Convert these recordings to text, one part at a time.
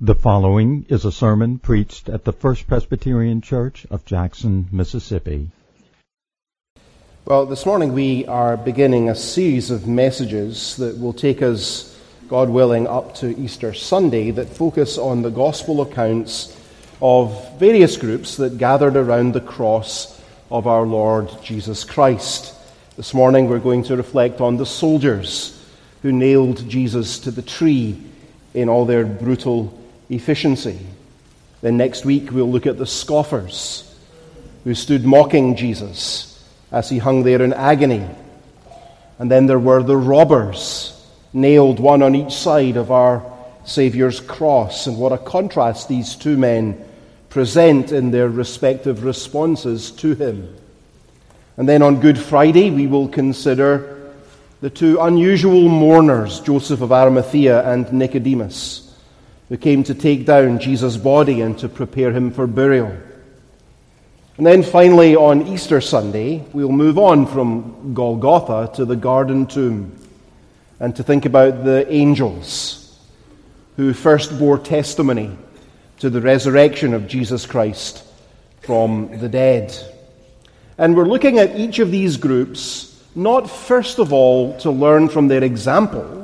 The following is a sermon preached at the First Presbyterian Church of Jackson, Mississippi. Well, this morning we are beginning a series of messages that will take us, God willing, up to Easter Sunday that focus on the gospel accounts of various groups that gathered around the cross of our Lord Jesus Christ. This morning we're going to reflect on the soldiers who nailed Jesus to the tree in all their brutal efficiency. Then next week we'll look at the scoffers who stood mocking Jesus as he hung there in agony. And then there were the robbers, nailed one on each side of our Saviour's cross. And what a contrast these two men present in their respective responses to him. And then on Good Friday, we will consider the two unusual mourners, Joseph of Arimathea and Nicodemus who came to take down Jesus' body and to prepare him for burial. And then finally, on Easter Sunday, we'll move on from Golgotha to the garden tomb and to think about the angels who first bore testimony to the resurrection of Jesus Christ from the dead. And we're looking at each of these groups not first of all to learn from their example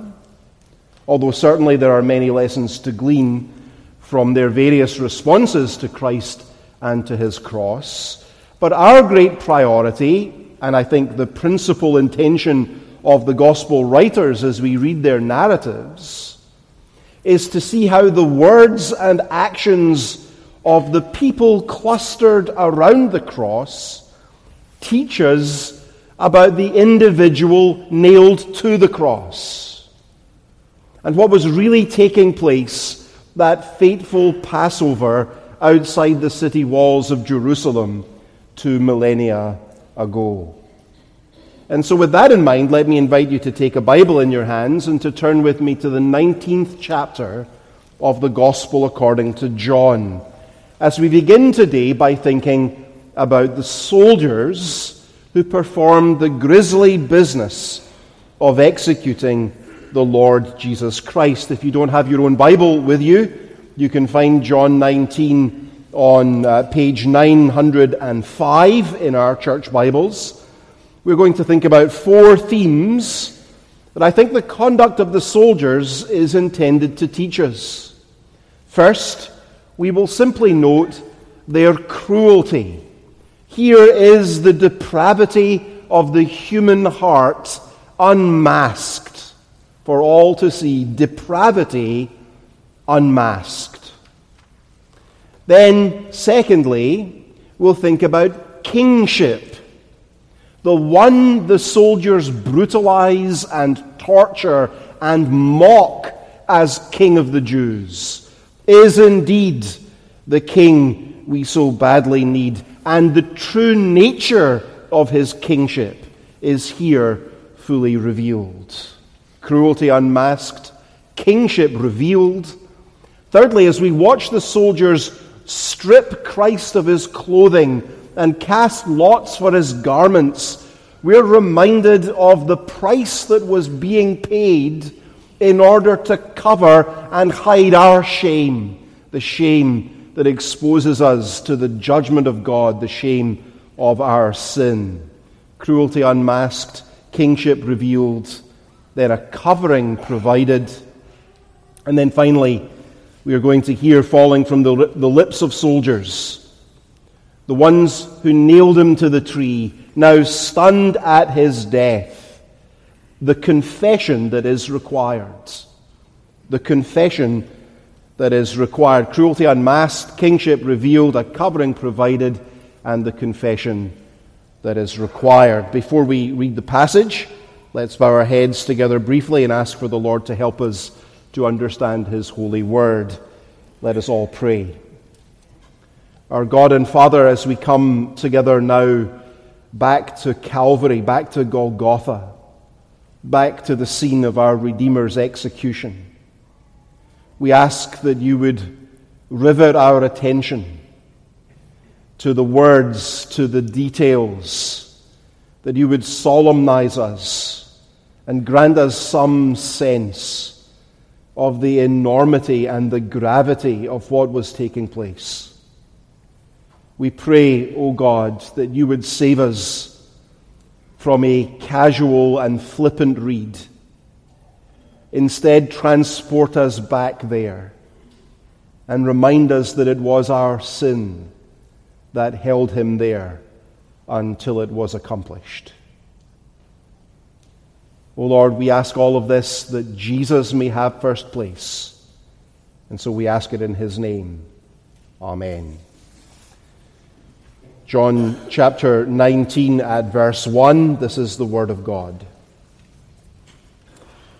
although certainly there are many lessons to glean from their various responses to Christ and to his cross. But our great priority, and I think the principal intention of the gospel writers as we read their narratives, is to see how the words and actions of the people clustered around the cross teach us about the individual nailed to the cross and what was really taking place that fateful Passover outside the city walls of Jerusalem two millennia ago. And so, with that in mind, let me invite you to take a Bible in your hands and to turn with me to the 19th chapter of the Gospel according to John. As we begin today by thinking about the soldiers who performed the grisly business of executing the Lord Jesus Christ. If you don't have your own Bible with you, you can find John 19 on uh, page 905 in our church Bibles. We're going to think about four themes that I think the conduct of the soldiers is intended to teach us. First, we will simply note their cruelty. Here is the depravity of the human heart unmasked for all to see depravity unmasked. Then, secondly, we'll think about kingship. The one the soldiers brutalize and torture and mock as King of the Jews is indeed the King we so badly need. And the true nature of his kingship is here fully revealed cruelty unmasked, kingship revealed. Thirdly, as we watch the soldiers strip Christ of his clothing and cast lots for his garments, we're reminded of the price that was being paid in order to cover and hide our shame, the shame that exposes us to the judgment of God, the shame of our sin. Cruelty unmasked, kingship revealed then a covering provided. And then finally, we are going to hear falling from the, the lips of soldiers, the ones who nailed him to the tree, now stunned at his death, the confession that is required. The confession that is required. Cruelty unmasked, kingship revealed, a covering provided, and the confession that is required. Before we read the passage, Let's bow our heads together briefly and ask for the Lord to help us to understand His holy word. Let us all pray. Our God and Father, as we come together now back to Calvary, back to Golgotha, back to the scene of our Redeemer's execution, we ask that you would rivet our attention to the words, to the details, that you would solemnize us and grant us some sense of the enormity and the gravity of what was taking place. We pray, O God, that you would save us from a casual and flippant read. Instead, transport us back there and remind us that it was our sin that held him there until it was accomplished. O Lord, we ask all of this that Jesus may have first place. And so we ask it in his name. Amen. John chapter 19 at verse 1, this is the word of God.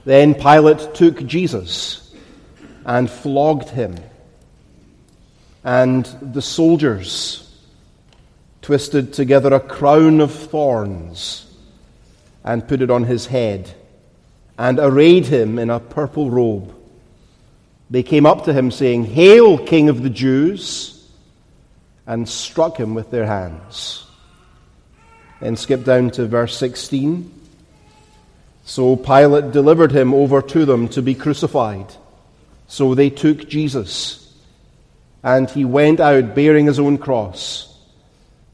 Then Pilate took Jesus and flogged him. And the soldiers twisted together a crown of thorns and put it on his head and arrayed him in a purple robe. They came up to him saying, Hail, King of the Jews! and struck him with their hands. Then skip down to verse 16. So Pilate delivered him over to them to be crucified. So they took Jesus, and he went out bearing his own cross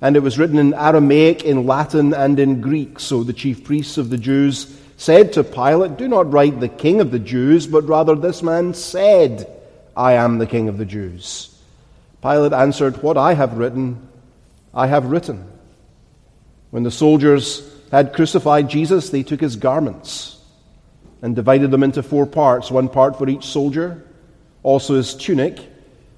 And it was written in Aramaic, in Latin, and in Greek. So the chief priests of the Jews said to Pilate, Do not write the King of the Jews, but rather this man said, I am the King of the Jews. Pilate answered, What I have written, I have written. When the soldiers had crucified Jesus, they took his garments and divided them into four parts, one part for each soldier, also his tunic.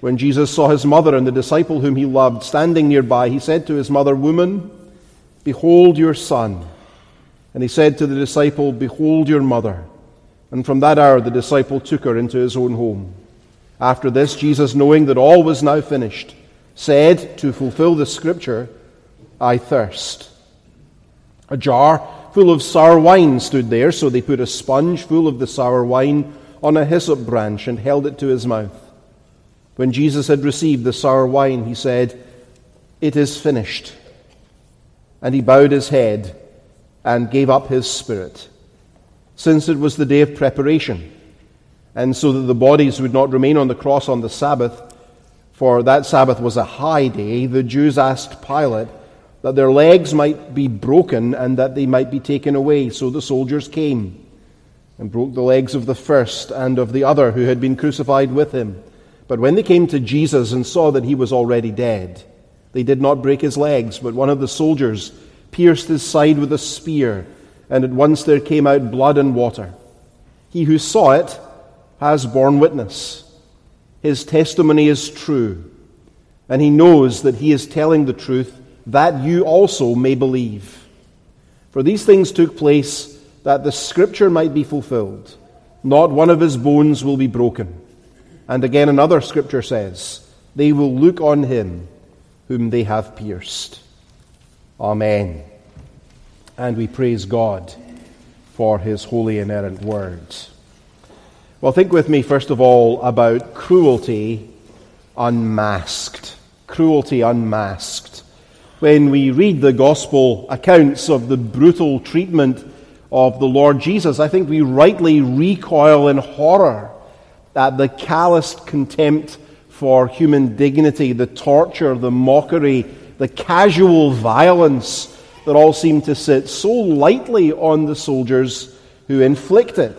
When Jesus saw his mother and the disciple whom he loved standing nearby, he said to his mother, Woman, behold your son. And he said to the disciple, Behold your mother. And from that hour the disciple took her into his own home. After this, Jesus, knowing that all was now finished, said, to fulfill the scripture, I thirst. A jar full of sour wine stood there, so they put a sponge full of the sour wine on a hyssop branch and held it to his mouth. When Jesus had received the sour wine, he said, It is finished. And he bowed his head and gave up his spirit. Since it was the day of preparation, and so that the bodies would not remain on the cross on the Sabbath, for that Sabbath was a high day, the Jews asked Pilate, that their legs might be broken and that they might be taken away. So the soldiers came and broke the legs of the first and of the other who had been crucified with him. But when they came to Jesus and saw that he was already dead, they did not break his legs, but one of the soldiers pierced his side with a spear, and at once there came out blood and water. He who saw it has borne witness. His testimony is true, and he knows that he is telling the truth that you also may believe. For these things took place that the scripture might be fulfilled. Not one of his bones will be broken. And again, another scripture says, They will look on him whom they have pierced. Amen. And we praise God for his holy inerrant words. Well, think with me, first of all, about cruelty unmasked. Cruelty unmasked when we read the gospel accounts of the brutal treatment of the Lord Jesus, I think we rightly recoil in horror at the calloused contempt for human dignity, the torture, the mockery, the casual violence that all seem to sit so lightly on the soldiers who inflict it.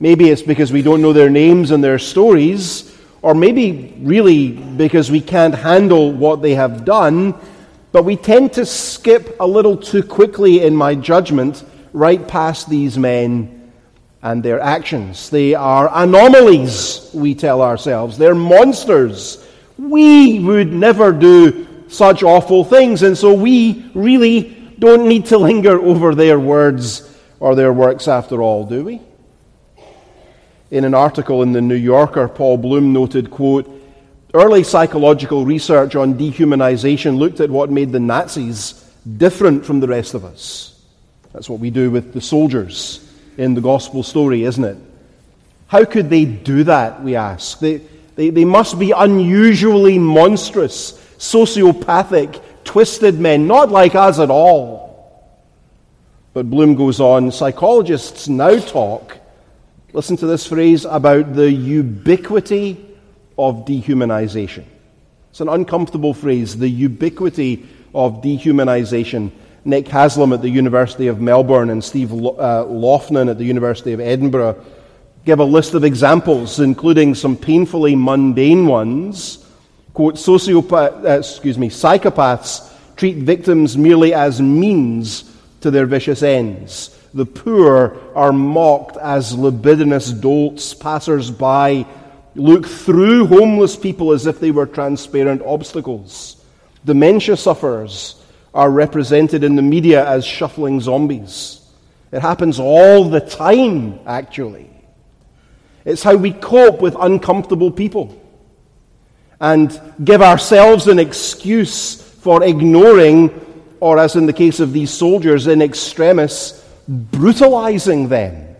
Maybe it's because we don't know their names and their stories, or maybe really because we can't handle what they have done But we tend to skip a little too quickly, in my judgment, right past these men and their actions. They are anomalies, we tell ourselves. They're monsters. We would never do such awful things, and so we really don't need to linger over their words or their works after all, do we? In an article in the New Yorker, Paul Bloom noted, quote, Early psychological research on dehumanization looked at what made the Nazis different from the rest of us. That's what we do with the soldiers in the gospel story, isn't it? How could they do that, we ask? They, they, they must be unusually monstrous, sociopathic, twisted men, not like us at all. But Bloom goes on psychologists now talk, listen to this phrase, about the ubiquity of dehumanization. It's an uncomfortable phrase, the ubiquity of dehumanization. Nick Haslam at the University of Melbourne and Steve uh, Loughnan at the University of Edinburgh give a list of examples, including some painfully mundane ones. Quote, sociopath, uh, excuse me, psychopaths treat victims merely as means to their vicious ends. The poor are mocked as libidinous dolts, passers by look through homeless people as if they were transparent obstacles. Dementia sufferers are represented in the media as shuffling zombies. It happens all the time, actually. It's how we cope with uncomfortable people and give ourselves an excuse for ignoring, or as in the case of these soldiers in extremis, brutalizing them.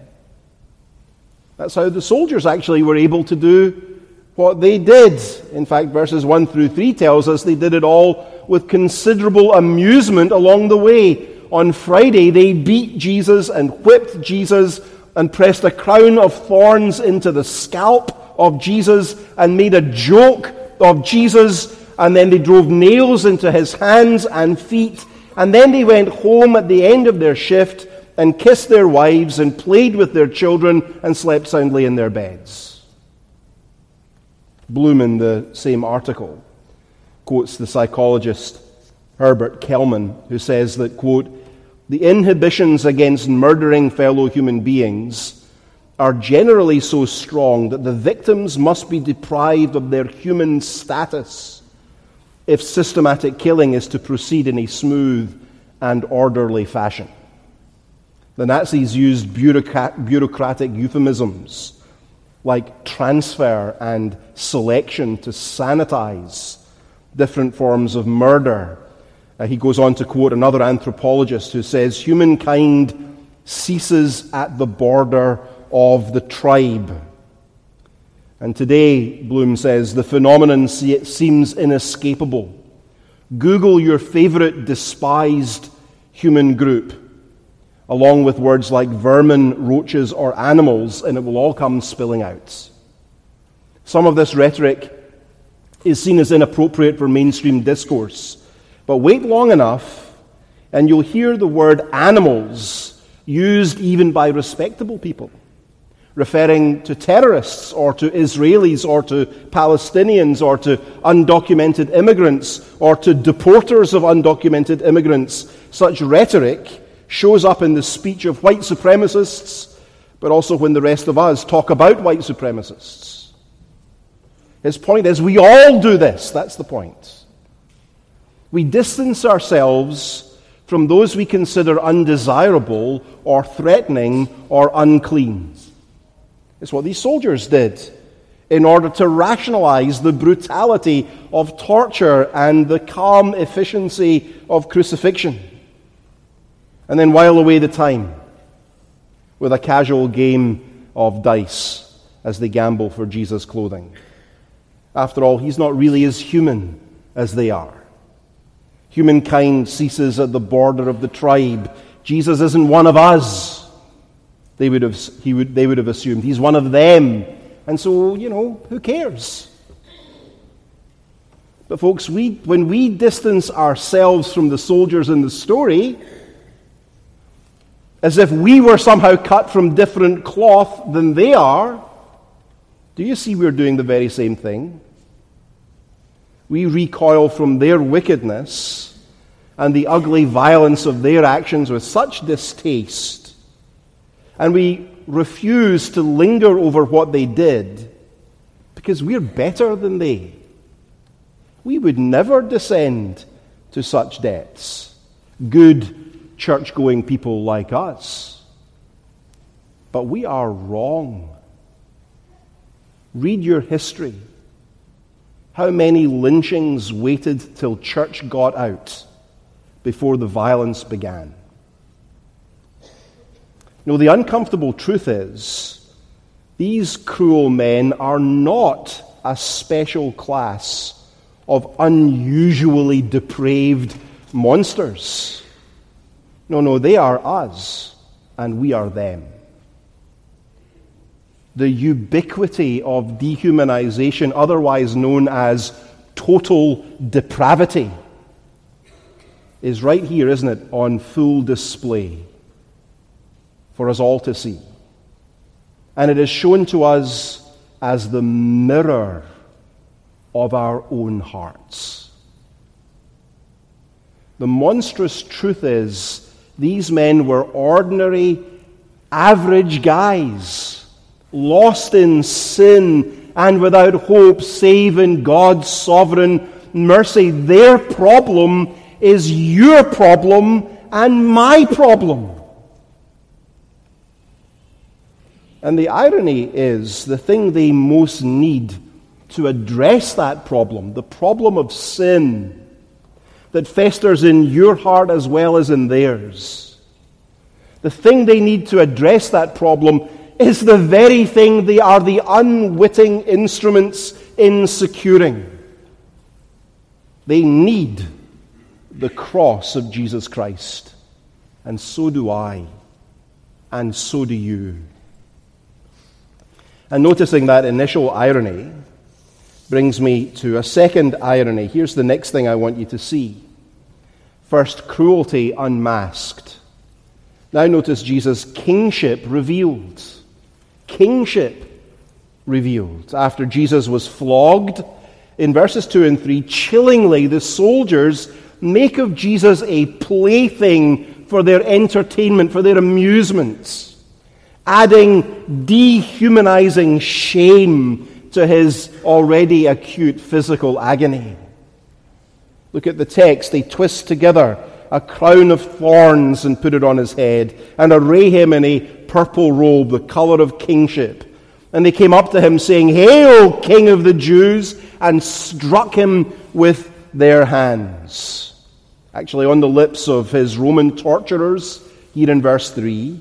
That's how the soldiers actually were able to do what they did. In fact, verses 1 through 3 tells us they did it all with considerable amusement along the way. On Friday, they beat Jesus and whipped Jesus and pressed a crown of thorns into the scalp of Jesus and made a joke of Jesus. And then they drove nails into his hands and feet. And then they went home at the end of their shift and kissed their wives and played with their children and slept soundly in their beds. Bloom, in the same article, quotes the psychologist Herbert Kelman, who says that, quote, the inhibitions against murdering fellow human beings are generally so strong that the victims must be deprived of their human status if systematic killing is to proceed in a smooth and orderly fashion. The Nazis used bureaucrat- bureaucratic euphemisms like transfer and selection to sanitize different forms of murder. Uh, he goes on to quote another anthropologist who says, Humankind ceases at the border of the tribe. And today, Bloom says, the phenomenon seems inescapable. Google your favorite despised human group along with words like vermin, roaches, or animals, and it will all come spilling out. Some of this rhetoric is seen as inappropriate for mainstream discourse. But wait long enough, and you'll hear the word animals used even by respectable people, referring to terrorists or to Israelis or to Palestinians or to undocumented immigrants or to deporters of undocumented immigrants. Such rhetoric shows up in the speech of white supremacists, but also when the rest of us talk about white supremacists. His point is we all do this. That's the point. We distance ourselves from those we consider undesirable or threatening or unclean. It's what these soldiers did in order to rationalize the brutality of torture and the calm efficiency of crucifixion and then while away the time with a casual game of dice as they gamble for Jesus' clothing. After all, he's not really as human as they are. Humankind ceases at the border of the tribe. Jesus isn't one of us. They would have, he would, they would have assumed. He's one of them. And so, you know, who cares? But, folks, we, when we distance ourselves from the soldiers in the story, as if we were somehow cut from different cloth than they are, do you see we're doing the very same thing? We recoil from their wickedness and the ugly violence of their actions with such distaste, and we refuse to linger over what they did because we're better than they. We would never descend to such depths. Good church going people like us. But we are wrong. Read your history. How many lynchings waited till church got out before the violence began? No, the uncomfortable truth is these cruel men are not a special class of unusually depraved monsters. No, no, they are us, and we are them. The ubiquity of dehumanization, otherwise known as total depravity, is right here, isn't it, on full display for us all to see. And it is shown to us as the mirror of our own hearts. The monstrous truth is, these men were ordinary, average guys, lost in sin and without hope save in God's sovereign mercy. Their problem is your problem and my problem. And the irony is the thing they most need to address that problem, the problem of sin that festers in your heart as well as in theirs. The thing they need to address that problem is the very thing they are the unwitting instruments in securing. They need the cross of Jesus Christ. And so do I. And so do you. And noticing that initial irony brings me to a second irony. Here's the next thing I want you to see. First, cruelty unmasked. Now, notice Jesus' kingship revealed. Kingship revealed. After Jesus was flogged, in verses 2 and 3, chillingly, the soldiers make of Jesus a plaything for their entertainment, for their amusements adding dehumanizing shame to his already acute physical agony. Look at the text. They twist together a crown of thorns and put it on his head, and array him in a purple robe, the color of kingship. And they came up to him, saying, Hail, King of the Jews! and struck him with their hands. Actually, on the lips of his Roman torturers, here in verse 3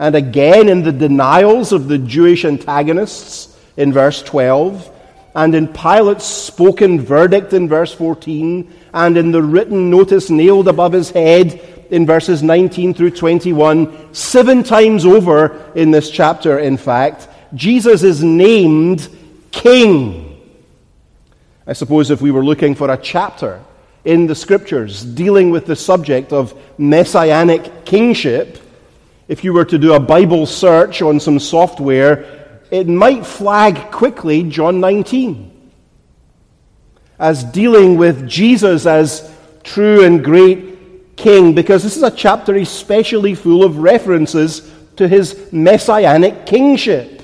and again in the denials of the Jewish antagonists in verse 12, and in Pilate's spoken verdict in verse 14, and in the written notice nailed above his head in verses 19 through 21, seven times over in this chapter, in fact, Jesus is named King. I suppose if we were looking for a chapter in the scriptures dealing with the subject of messianic kingship, if you were to do a Bible search on some software, it might flag quickly John 19 as dealing with Jesus as true and great king, because this is a chapter especially full of references to his messianic kingship.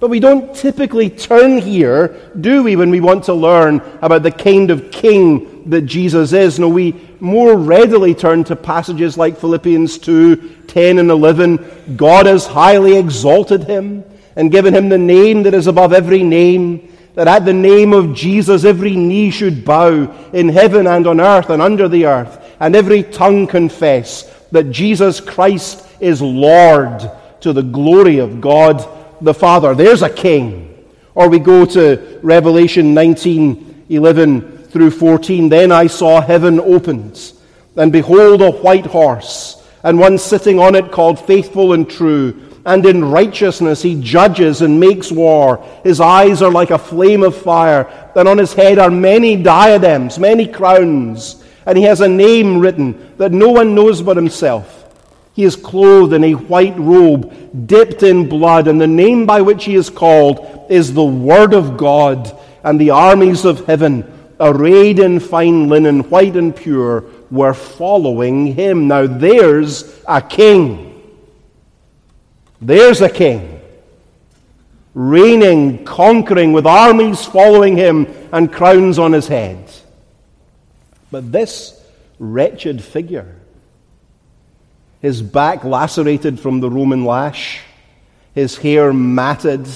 But we don't typically turn here, do we, when we want to learn about the kind of king that Jesus is? No, we more readily turn to passages like Philippians 2 10 and 11. God has highly exalted him and given him the name that is above every name, that at the name of Jesus every knee should bow in heaven and on earth and under the earth, and every tongue confess that Jesus Christ is Lord to the glory of God the Father. There's a king. Or we go to Revelation 19 11 through 14. Then I saw heaven opened, and behold, a white horse, and one sitting on it called Faithful and True. And in righteousness he judges and makes war. His eyes are like a flame of fire, and on his head are many diadems, many crowns. And he has a name written that no one knows but himself. He is clothed in a white robe, dipped in blood, and the name by which he is called is the Word of God. And the armies of heaven, arrayed in fine linen, white and pure, were following him. Now there's a king. There's a king. Reigning, conquering, with armies following him and crowns on his head. But this wretched figure, his back lacerated from the Roman lash, his hair matted,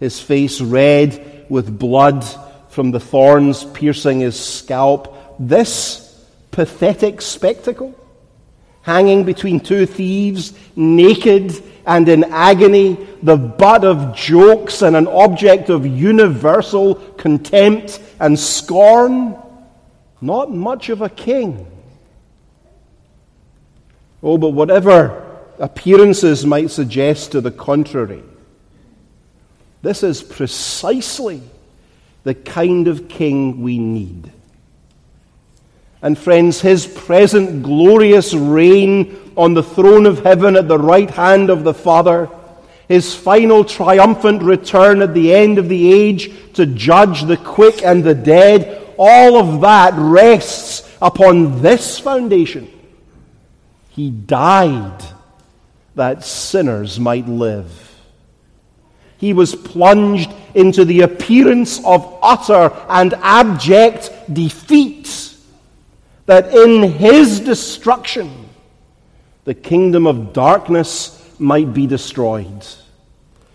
his face red with blood from the thorns piercing his scalp. This pathetic spectacle, hanging between two thieves, naked and in agony, the butt of jokes and an object of universal contempt and scorn. Not much of a king. Oh, but whatever appearances might suggest to the contrary, this is precisely the kind of king we need. And friends, his present glorious reign on the throne of heaven at the right hand of the Father, his final triumphant return at the end of the age to judge the quick and the dead, all of that rests upon this foundation. He died that sinners might live. He was plunged into the appearance of utter and abject defeat, that in his destruction the kingdom of darkness might be destroyed.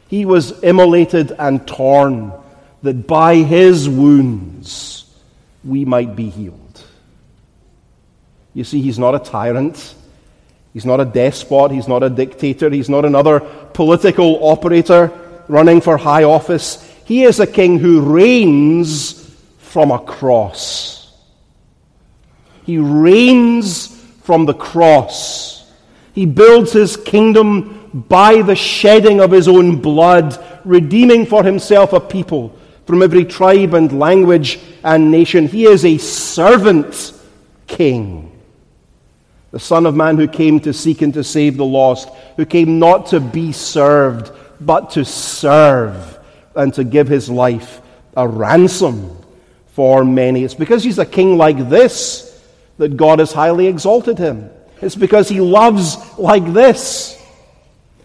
He was immolated and torn, that by his wounds we might be healed. You see, he's not a tyrant. He's not a despot. He's not a dictator. He's not another political operator running for high office. He is a king who reigns from a cross. He reigns from the cross. He builds his kingdom by the shedding of his own blood, redeeming for himself a people from every tribe and language and nation. He is a servant king. The Son of Man who came to seek and to save the lost, who came not to be served, but to serve and to give his life a ransom for many. It's because he's a king like this that God has highly exalted him. It's because he loves like this,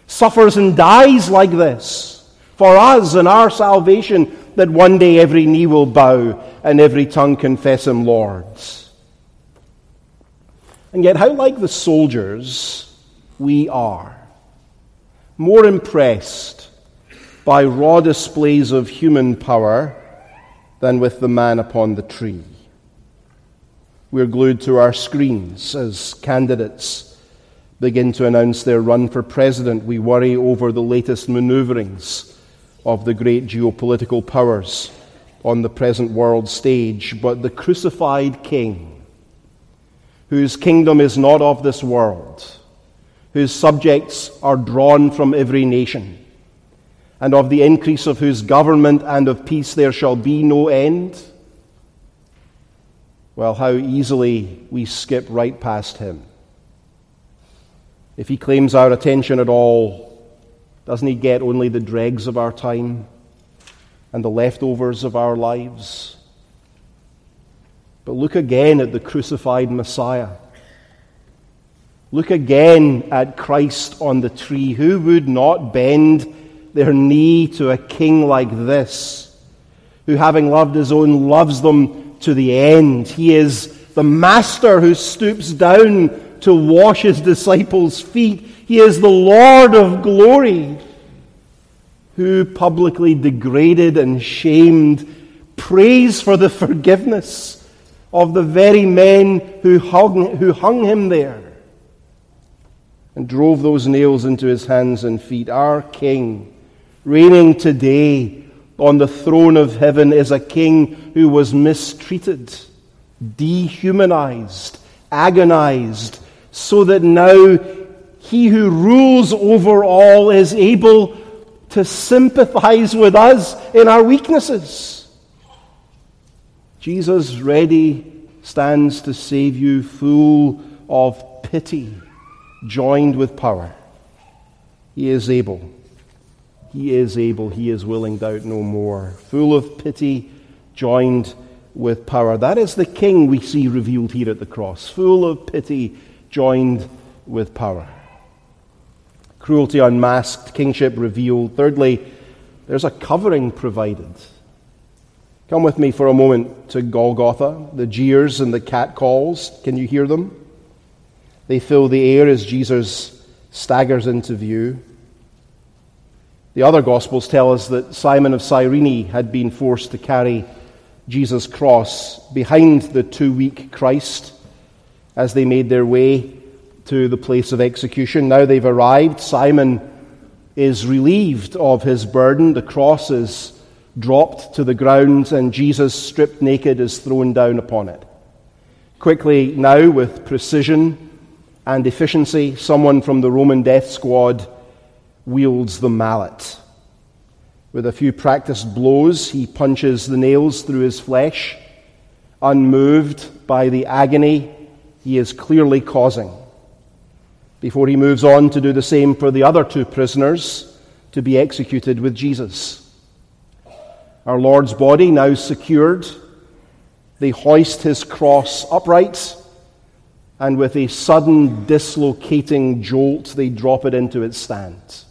suffers and dies like this for us and our salvation, that one day every knee will bow and every tongue confess him Lord. And yet, how like the soldiers we are more impressed by raw displays of human power than with the man upon the tree. We're glued to our screens as candidates begin to announce their run for president. We worry over the latest maneuverings of the great geopolitical powers on the present world stage. But the crucified king, whose kingdom is not of this world, whose subjects are drawn from every nation, and of the increase of whose government and of peace there shall be no end? Well, how easily we skip right past him. If he claims our attention at all, doesn't he get only the dregs of our time and the leftovers of our lives? But look again at the crucified Messiah Look again at Christ on the tree. Who would not bend their knee to a king like this, who, having loved his own, loves them to the end? He is the master who stoops down to wash his disciples' feet. He is the Lord of glory, who publicly degraded and shamed prays for the forgiveness of the very men who hung, who hung him there and drove those nails into his hands and feet. Our King, reigning today on the throne of heaven, is a king who was mistreated, dehumanized, agonized, so that now he who rules over all is able to sympathize with us in our weaknesses. Jesus ready stands to save you, full of pity joined with power. He is able. He is able. He is willing, doubt no more. Full of pity, joined with power. That is the king we see revealed here at the cross, full of pity, joined with power. Cruelty unmasked, kingship revealed. Thirdly, there's a covering provided. Come with me for a moment to Golgotha, the jeers and the catcalls. Can you hear them? They fill the air as Jesus staggers into view. The other Gospels tell us that Simon of Cyrene had been forced to carry Jesus' cross behind the too weak Christ as they made their way to the place of execution. Now they've arrived. Simon is relieved of his burden. The cross is dropped to the ground, and Jesus, stripped naked, is thrown down upon it. Quickly, now, with precision and efficiency, someone from the Roman death squad wields the mallet. With a few practiced blows, he punches the nails through his flesh, unmoved by the agony he is clearly causing. Before he moves on to do the same for the other two prisoners to be executed with Jesus. Our Lord's body now secured, they hoist his cross upright, and with a sudden dislocating jolt, they drop it into its stand.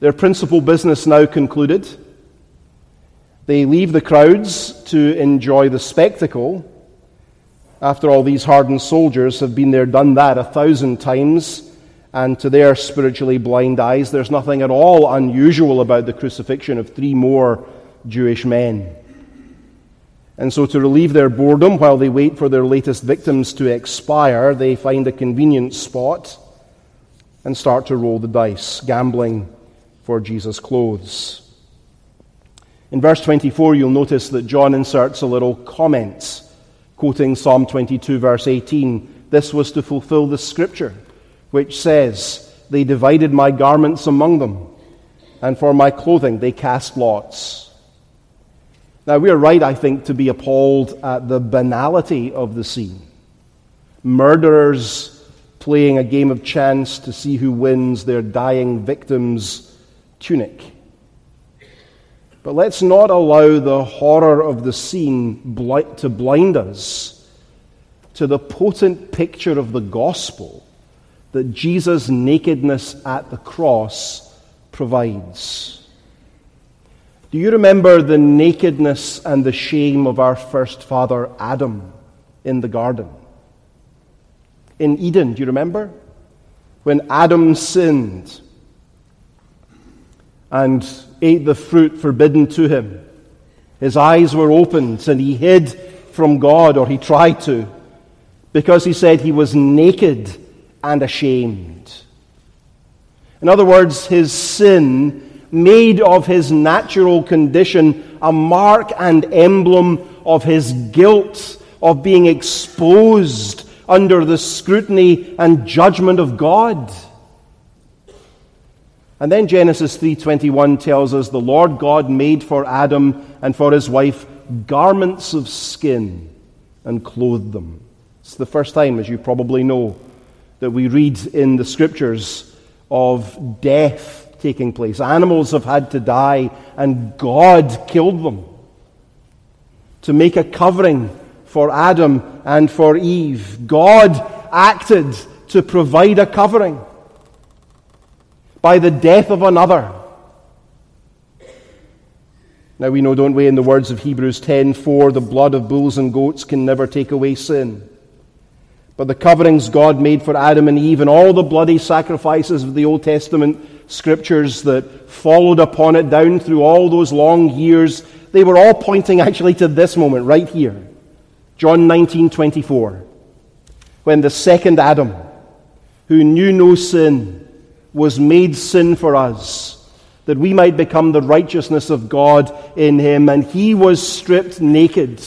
Their principal business now concluded. They leave the crowds to enjoy the spectacle. After all, these hardened soldiers have been there, done that a thousand times and to their spiritually blind eyes, there's nothing at all unusual about the crucifixion of three more Jewish men. And so, to relieve their boredom while they wait for their latest victims to expire, they find a convenient spot and start to roll the dice, gambling for Jesus' clothes. In verse 24, you'll notice that John inserts a little comment, quoting Psalm 22, verse 18. This was to fulfill the scripture which says, They divided my garments among them, and for my clothing they cast lots. Now, we are right, I think, to be appalled at the banality of the scene. Murderers playing a game of chance to see who wins their dying victim's tunic. But let's not allow the horror of the scene to blind us to the potent picture of the gospel that Jesus' nakedness at the cross provides. Do you remember the nakedness and the shame of our first father, Adam, in the garden? In Eden, do you remember? When Adam sinned and ate the fruit forbidden to him, his eyes were opened and he hid from God, or he tried to, because he said he was naked and ashamed. In other words, his sin made of his natural condition a mark and emblem of his guilt of being exposed under the scrutiny and judgment of God. And then Genesis 3:21 tells us the Lord God made for Adam and for his wife garments of skin and clothed them. It's the first time as you probably know that we read in the scriptures of death taking place. Animals have had to die, and God killed them to make a covering for Adam and for Eve. God acted to provide a covering by the death of another. Now we know, don't we, in the words of Hebrews 10:4, the blood of bulls and goats can never take away sin. But the coverings God made for Adam and Eve and all the bloody sacrifices of the Old Testament scriptures that followed upon it down through all those long years, they were all pointing actually to this moment right here. John 19:24. When the second Adam, who knew no sin, was made sin for us, that we might become the righteousness of God in him, and he was stripped naked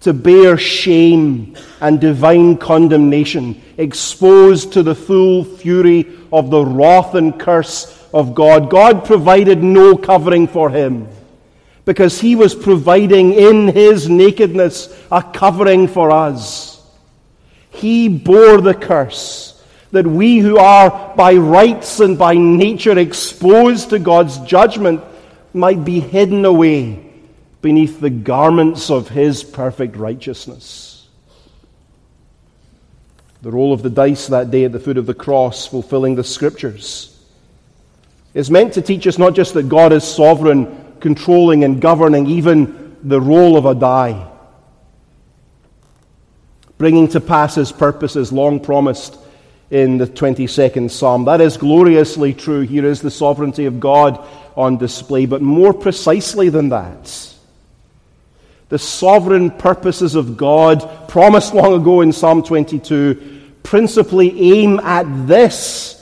to bear shame and divine condemnation, exposed to the full fury of the wrath and curse of God. God provided no covering for him because he was providing in his nakedness a covering for us. He bore the curse that we who are by rights and by nature exposed to God's judgment might be hidden away beneath the garments of his perfect righteousness. The roll of the dice that day at the foot of the cross, fulfilling the scriptures, is meant to teach us not just that God is sovereign, controlling, and governing even the roll of a die, bringing to pass his purposes long promised in the 22nd Psalm. That is gloriously true. Here is the sovereignty of God on display, but more precisely than that, the sovereign purposes of God, promised long ago in Psalm 22, principally aim at this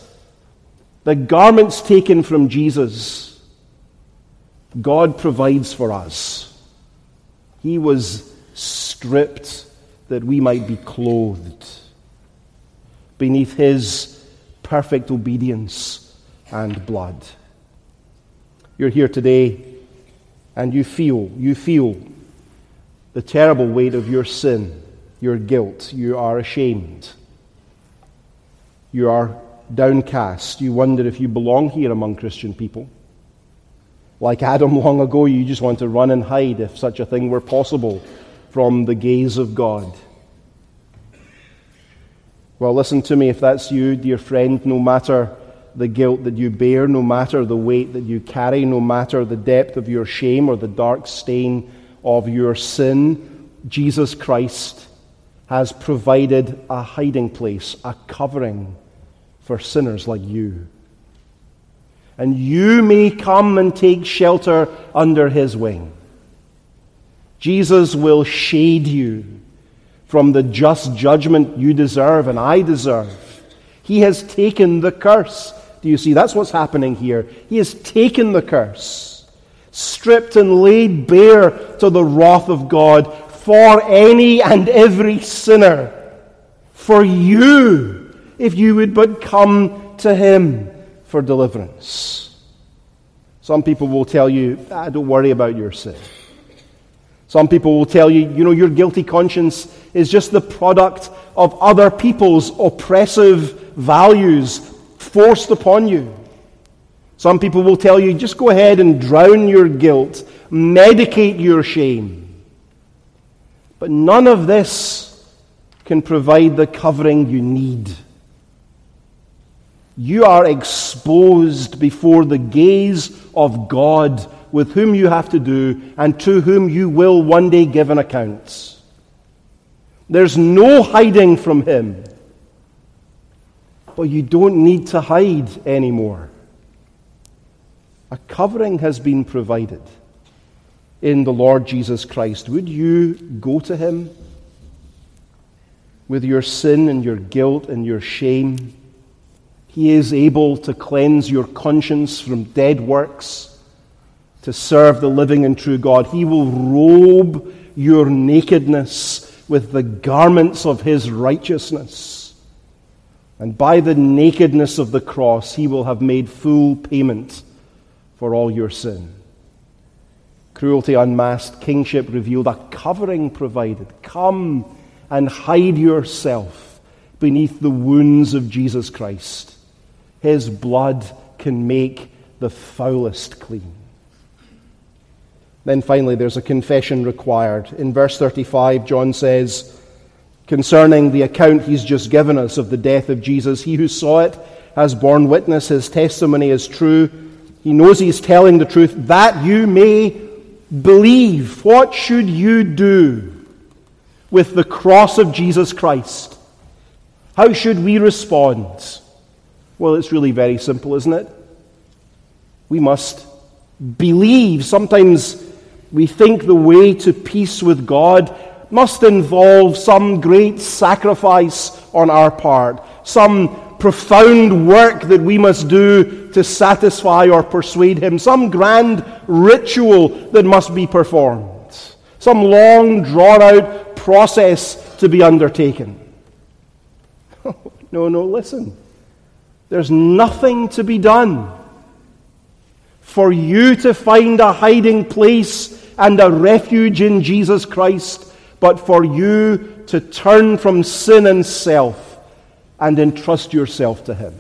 the garments taken from Jesus. God provides for us. He was stripped that we might be clothed beneath his perfect obedience and blood. You're here today and you feel, you feel the terrible weight of your sin, your guilt. You are ashamed. You are downcast. You wonder if you belong here among Christian people. Like Adam long ago, you just want to run and hide if such a thing were possible from the gaze of God. Well, listen to me if that's you, dear friend, no matter the guilt that you bear, no matter the weight that you carry, no matter the depth of your shame or the dark stain of your sin, Jesus Christ has provided a hiding place, a covering for sinners like you. And you may come and take shelter under his wing. Jesus will shade you from the just judgment you deserve and I deserve. He has taken the curse. Do you see? That's what's happening here. He has taken the curse, stripped and laid bare to the wrath of God for any and every sinner. For you, if you would but come to Him for deliverance. Some people will tell you, ah, don't worry about your sin. Some people will tell you, you know, your guilty conscience is just the product of other people's oppressive values forced upon you. Some people will tell you, just go ahead and drown your guilt, medicate your shame. But none of this can provide the covering you need. You are exposed before the gaze of God with whom you have to do and to whom you will one day give an account. There's no hiding from Him. But you don't need to hide anymore. A covering has been provided in the Lord Jesus Christ. Would you go to Him with your sin and your guilt and your shame? He is able to cleanse your conscience from dead works to serve the living and true God. He will robe your nakedness with the garments of his righteousness. And by the nakedness of the cross, he will have made full payment for all your sin. Cruelty unmasked, kingship revealed, a covering provided. Come and hide yourself beneath the wounds of Jesus Christ. His blood can make the foulest clean. Then finally, there's a confession required. In verse 35, John says, concerning the account he's just given us of the death of Jesus, he who saw it has borne witness, his testimony is true. He knows he's telling the truth, that you may believe. What should you do with the cross of Jesus Christ? How should we respond? Well, it's really very simple, isn't it? We must believe. Sometimes we think the way to peace with God must involve some great sacrifice on our part, some profound work that we must do to satisfy or persuade Him, some grand ritual that must be performed, some long drawn out process to be undertaken. no, no, listen. There's nothing to be done for you to find a hiding place and a refuge in Jesus Christ, but for you to turn from sin and self and entrust yourself to Him.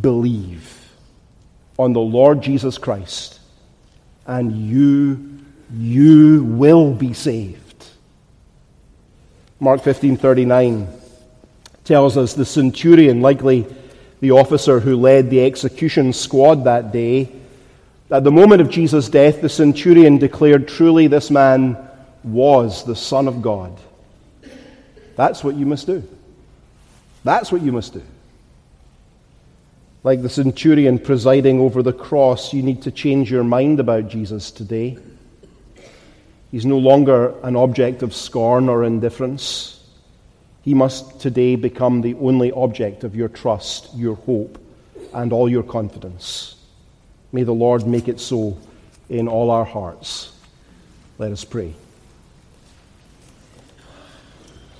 Believe on the Lord Jesus Christ, and you you will be saved. Mark 15:39 tells us the centurion, likely the officer who led the execution squad that day, at the moment of Jesus' death, the centurion declared, Truly, this man was the Son of God. That's what you must do. That's what you must do. Like the centurion presiding over the cross, you need to change your mind about Jesus today. He's no longer an object of scorn or indifference. He must today become the only object of your trust, your hope, and all your confidence. May the Lord make it so in all our hearts. Let us pray.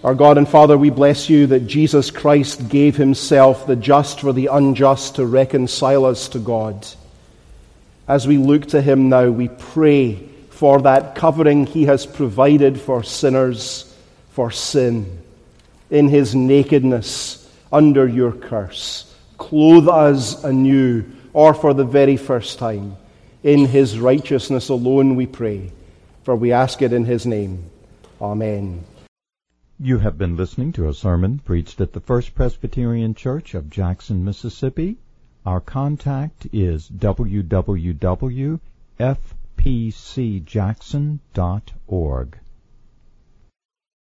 Our God and Father, we bless you that Jesus Christ gave himself, the just for the unjust, to reconcile us to God. As we look to him now, we pray for that covering he has provided for sinners, for sin, in his nakedness under your curse. Clothe us anew, or for the very first time. In his righteousness alone we pray, for we ask it in his name. Amen. You have been listening to a sermon preached at the First Presbyterian Church of Jackson, Mississippi. Our contact is www.fpcjackson.org.